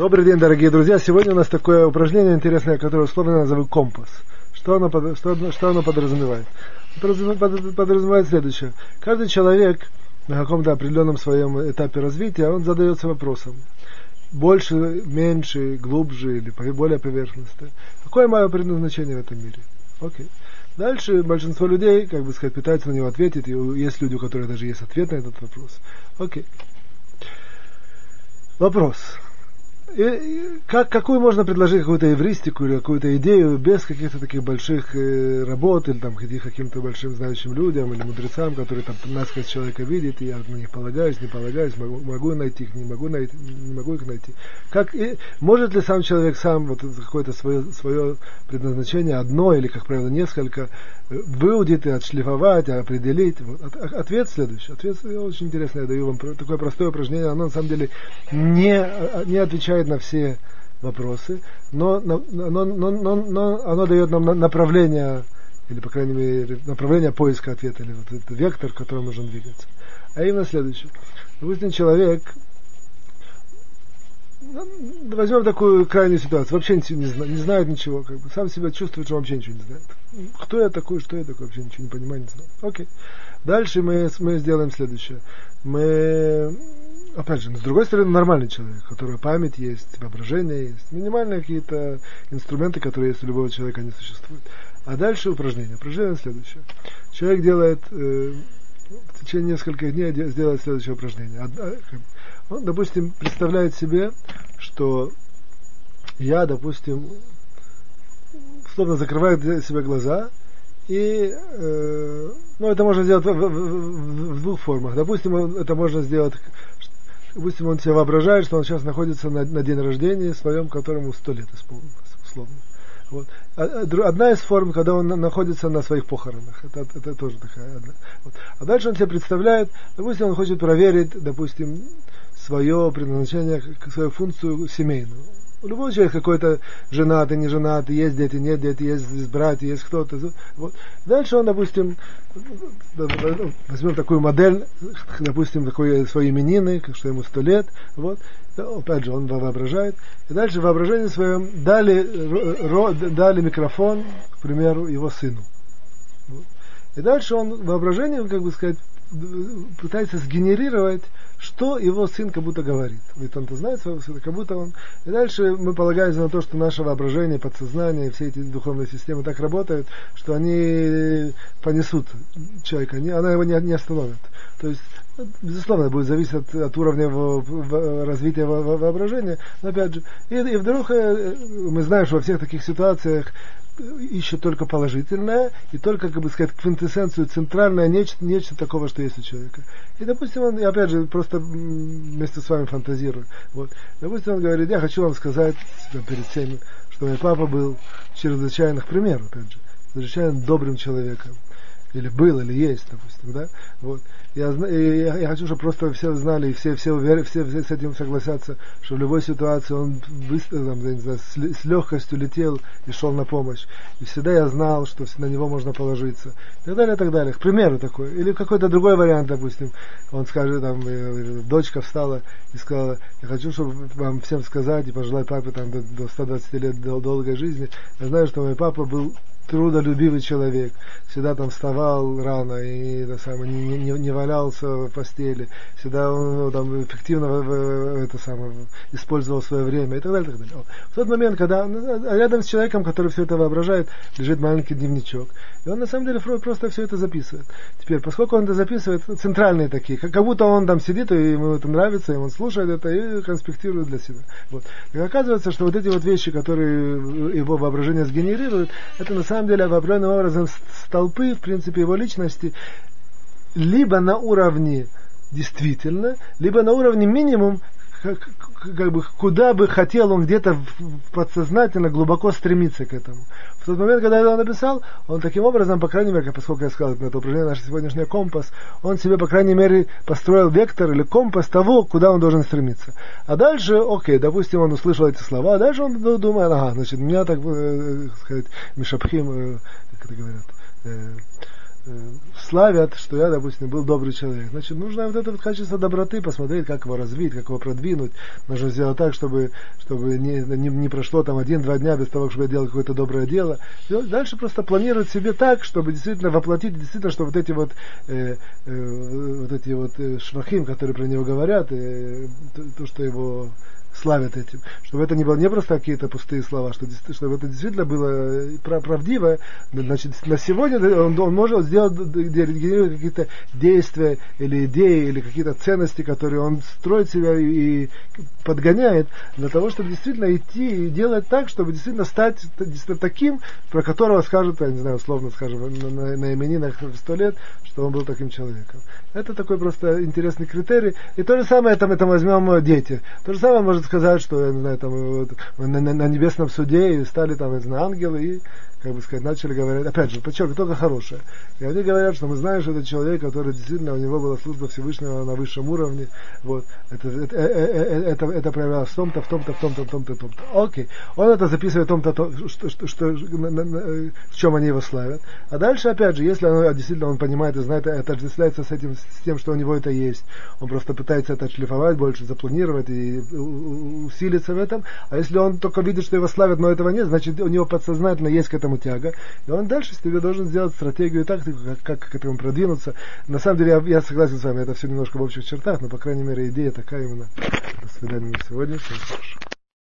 Добрый день, дорогие друзья. Сегодня у нас такое упражнение интересное, которое условно назову компас. Что оно, что, что оно подразумевает? Подразумевает следующее. Каждый человек на каком-то определенном своем этапе развития, он задается вопросом. Больше, меньше, глубже или более поверхностно. Какое мое предназначение в этом мире? Окей. Дальше большинство людей, как бы сказать, пытаются на него ответить. И есть люди, у которых даже есть ответ на этот вопрос. Окей. Вопрос. И, как, какую можно предложить какую-то эвристику или какую-то идею без каких-то таких больших э, работ или там каким-то большим знающим людям или мудрецам, которые там насквозь человека видят, и я на них полагаюсь, не полагаюсь, могу, могу найти их, не могу найти, не могу их найти. Как, и, может ли сам человек сам вот какое-то свое, свое предназначение, одно или, как правило, несколько, выудить и отшлифовать, определить. Вот. Ответ следующий. Ответ очень интересный. Я даю вам такое простое упражнение. Оно на самом деле не, не отвечает на все вопросы, но, но, но, но, но оно дает нам направление, или, по крайней мере, направление поиска ответа, или вот этот вектор, к которому нужно двигаться. А именно следующее. Допустим, человек возьмем такую крайнюю ситуацию. Вообще не, не знает ничего. Как бы, сам себя чувствует, что вообще ничего не знает. Кто я такой, что я такой, вообще ничего не понимаю, не знаю. Окей. Дальше мы, мы сделаем следующее. Мы, опять же, с другой стороны, нормальный человек, у которого память есть, воображение есть, минимальные какие-то инструменты, которые есть у любого человека, они существуют. А дальше упражнение. Упражнение следующее. Человек делает э, в течение нескольких дней сделает следующее упражнение. Он, допустим, представляет себе, что я, допустим, словно закрывает себе глаза, и э, ну, это можно сделать в, в, в, в двух формах. Допустим, это можно сделать, допустим, он себе воображает, что он сейчас находится на, на день рождения своем, которому сто лет исполнилось, условно. Вот. А, а, одна из форм, когда он находится на своих похоронах. Это, это тоже такая одна. Вот. А дальше он себе представляет, допустим, он хочет проверить, допустим, свое предназначение, свою функцию семейную. У любого человека какой-то женатый, не женатый, есть дети, нет дети, есть братья, есть кто-то. Вот. Дальше он, допустим, возьмем такую модель, допустим, такой свои именины, что ему сто лет, вот. Опять же, он воображает. И дальше в воображении своем дали, ро, дали микрофон, к примеру, его сыну. Вот. И дальше он воображением, как бы сказать, пытается сгенерировать что его сын как будто говорит. Ведь он-то знает своего сына, как будто он... И дальше мы полагаемся на то, что наше воображение, подсознание, все эти духовные системы так работают, что они понесут человека, они, она его не, не остановит. То есть, безусловно, будет зависеть от, от уровня его, развития во, воображения. Но опять же, и, и вдруг э, мы знаем, что во всех таких ситуациях ищет только положительное и только, как бы сказать, квинтэссенцию, центральное нечто, нечто такого, что есть у человека. И, допустим, он, опять же, просто вместе с вами фантазирую. Вот. Допустим, он говорит, я хочу вам сказать перед всеми, что мой папа был чрезвычайных примеров, опять же, чрезвычайно добрым человеком. Или был, или есть, допустим, да? Вот. Я, я, я хочу, чтобы просто все знали, и все, все, все, все с этим согласятся, что в любой ситуации он быстро, там, не знаю, с, с легкостью летел и шел на помощь. И всегда я знал, что на него можно положиться. И так далее, и так далее. К примеру такой. Или какой-то другой вариант, допустим. Он скажет, там, э, дочка встала и сказала, я хочу, чтобы вам всем сказать и пожелать папе там, до, до 120 лет до долгой жизни. Я знаю, что мой папа был трудолюбивый человек, всегда там вставал рано и это самое, не, не, не валялся в постели, всегда он ну, там эффективно это самое, использовал свое время и так далее. И так далее. В тот момент, когда ну, рядом с человеком, который все это воображает, лежит маленький дневничок, и он на самом деле просто все это записывает. Теперь, поскольку он это записывает, центральные такие, как, как будто он там сидит, и ему это нравится, и он слушает это и конспектирует для себя. Вот. И оказывается, что вот эти вот вещи, которые его воображение сгенерирует, это на самом деле определенным образом столпы, в принципе, его личности, либо на уровне действительно, либо на уровне минимум как, как бы, куда бы хотел он где-то подсознательно глубоко стремиться к этому. В тот момент, когда это написал, он таким образом, по крайней мере, поскольку я сказал, это упражнение наш сегодняшний компас, он себе, по крайней мере, построил вектор или компас того, куда он должен стремиться. А дальше, окей, допустим, он услышал эти слова, а дальше он думает, ага, значит, меня так, э, сказать, Мишапхим, э, как это говорят, э, Э, славят, что я, допустим, был добрый человек. Значит, нужно вот это вот качество доброты посмотреть, как его развить, как его продвинуть. Нужно сделать так, чтобы, чтобы не, не, не прошло там один-два дня без того, чтобы я делал какое-то доброе дело. И дальше просто планировать себе так, чтобы действительно воплотить, действительно, что вот эти вот, э, э, вот эти вот э, швахим, которые про него говорят, э, то, то, что его славят этим, чтобы это не было не просто какие-то пустые слова, что, чтобы это действительно было правдиво, значит, на сегодня он, он может сделать, какие-то действия или идеи, или какие-то ценности, которые он строит себя и, подгоняет для того, чтобы действительно идти и делать так, чтобы действительно стать действительно таким, про которого скажут, я не знаю, условно скажем, на, на, на именинах в сто лет, что он был таким человеком. Это такой просто интересный критерий. И то же самое там это возьмем дети. То же самое может сказать, что я не знаю, там, вот, на, на, на небесном суде стали там, я знаю, ангелы и как бы сказать, начали говорить, опять же, подчеркиваю, только хорошее. И они говорят, что мы знаем, что это человек, который действительно, у него была служба Всевышнего на высшем уровне, вот, это, это, это, это проявлялось в том-то, в том-то, в том-то, в том-то, в том-то. Окей. Он это записывает в том-то, то, что, что, что, на, на, на, в чем они его славят. А дальше, опять же, если он, действительно он понимает и знает, это отождествляется с этим, с тем, что у него это есть, он просто пытается это отшлифовать больше, запланировать и усилиться в этом. А если он только видит, что его славят, но этого нет, значит, у него подсознательно есть к этому этому тяга, и он дальше себе должен сделать стратегию и тактику, как, как к этому продвинуться. На самом деле, я, я согласен с вами, это все немножко в общих чертах, но, по крайней мере, идея такая именно. До свидания на сегодня. Всем хорошо.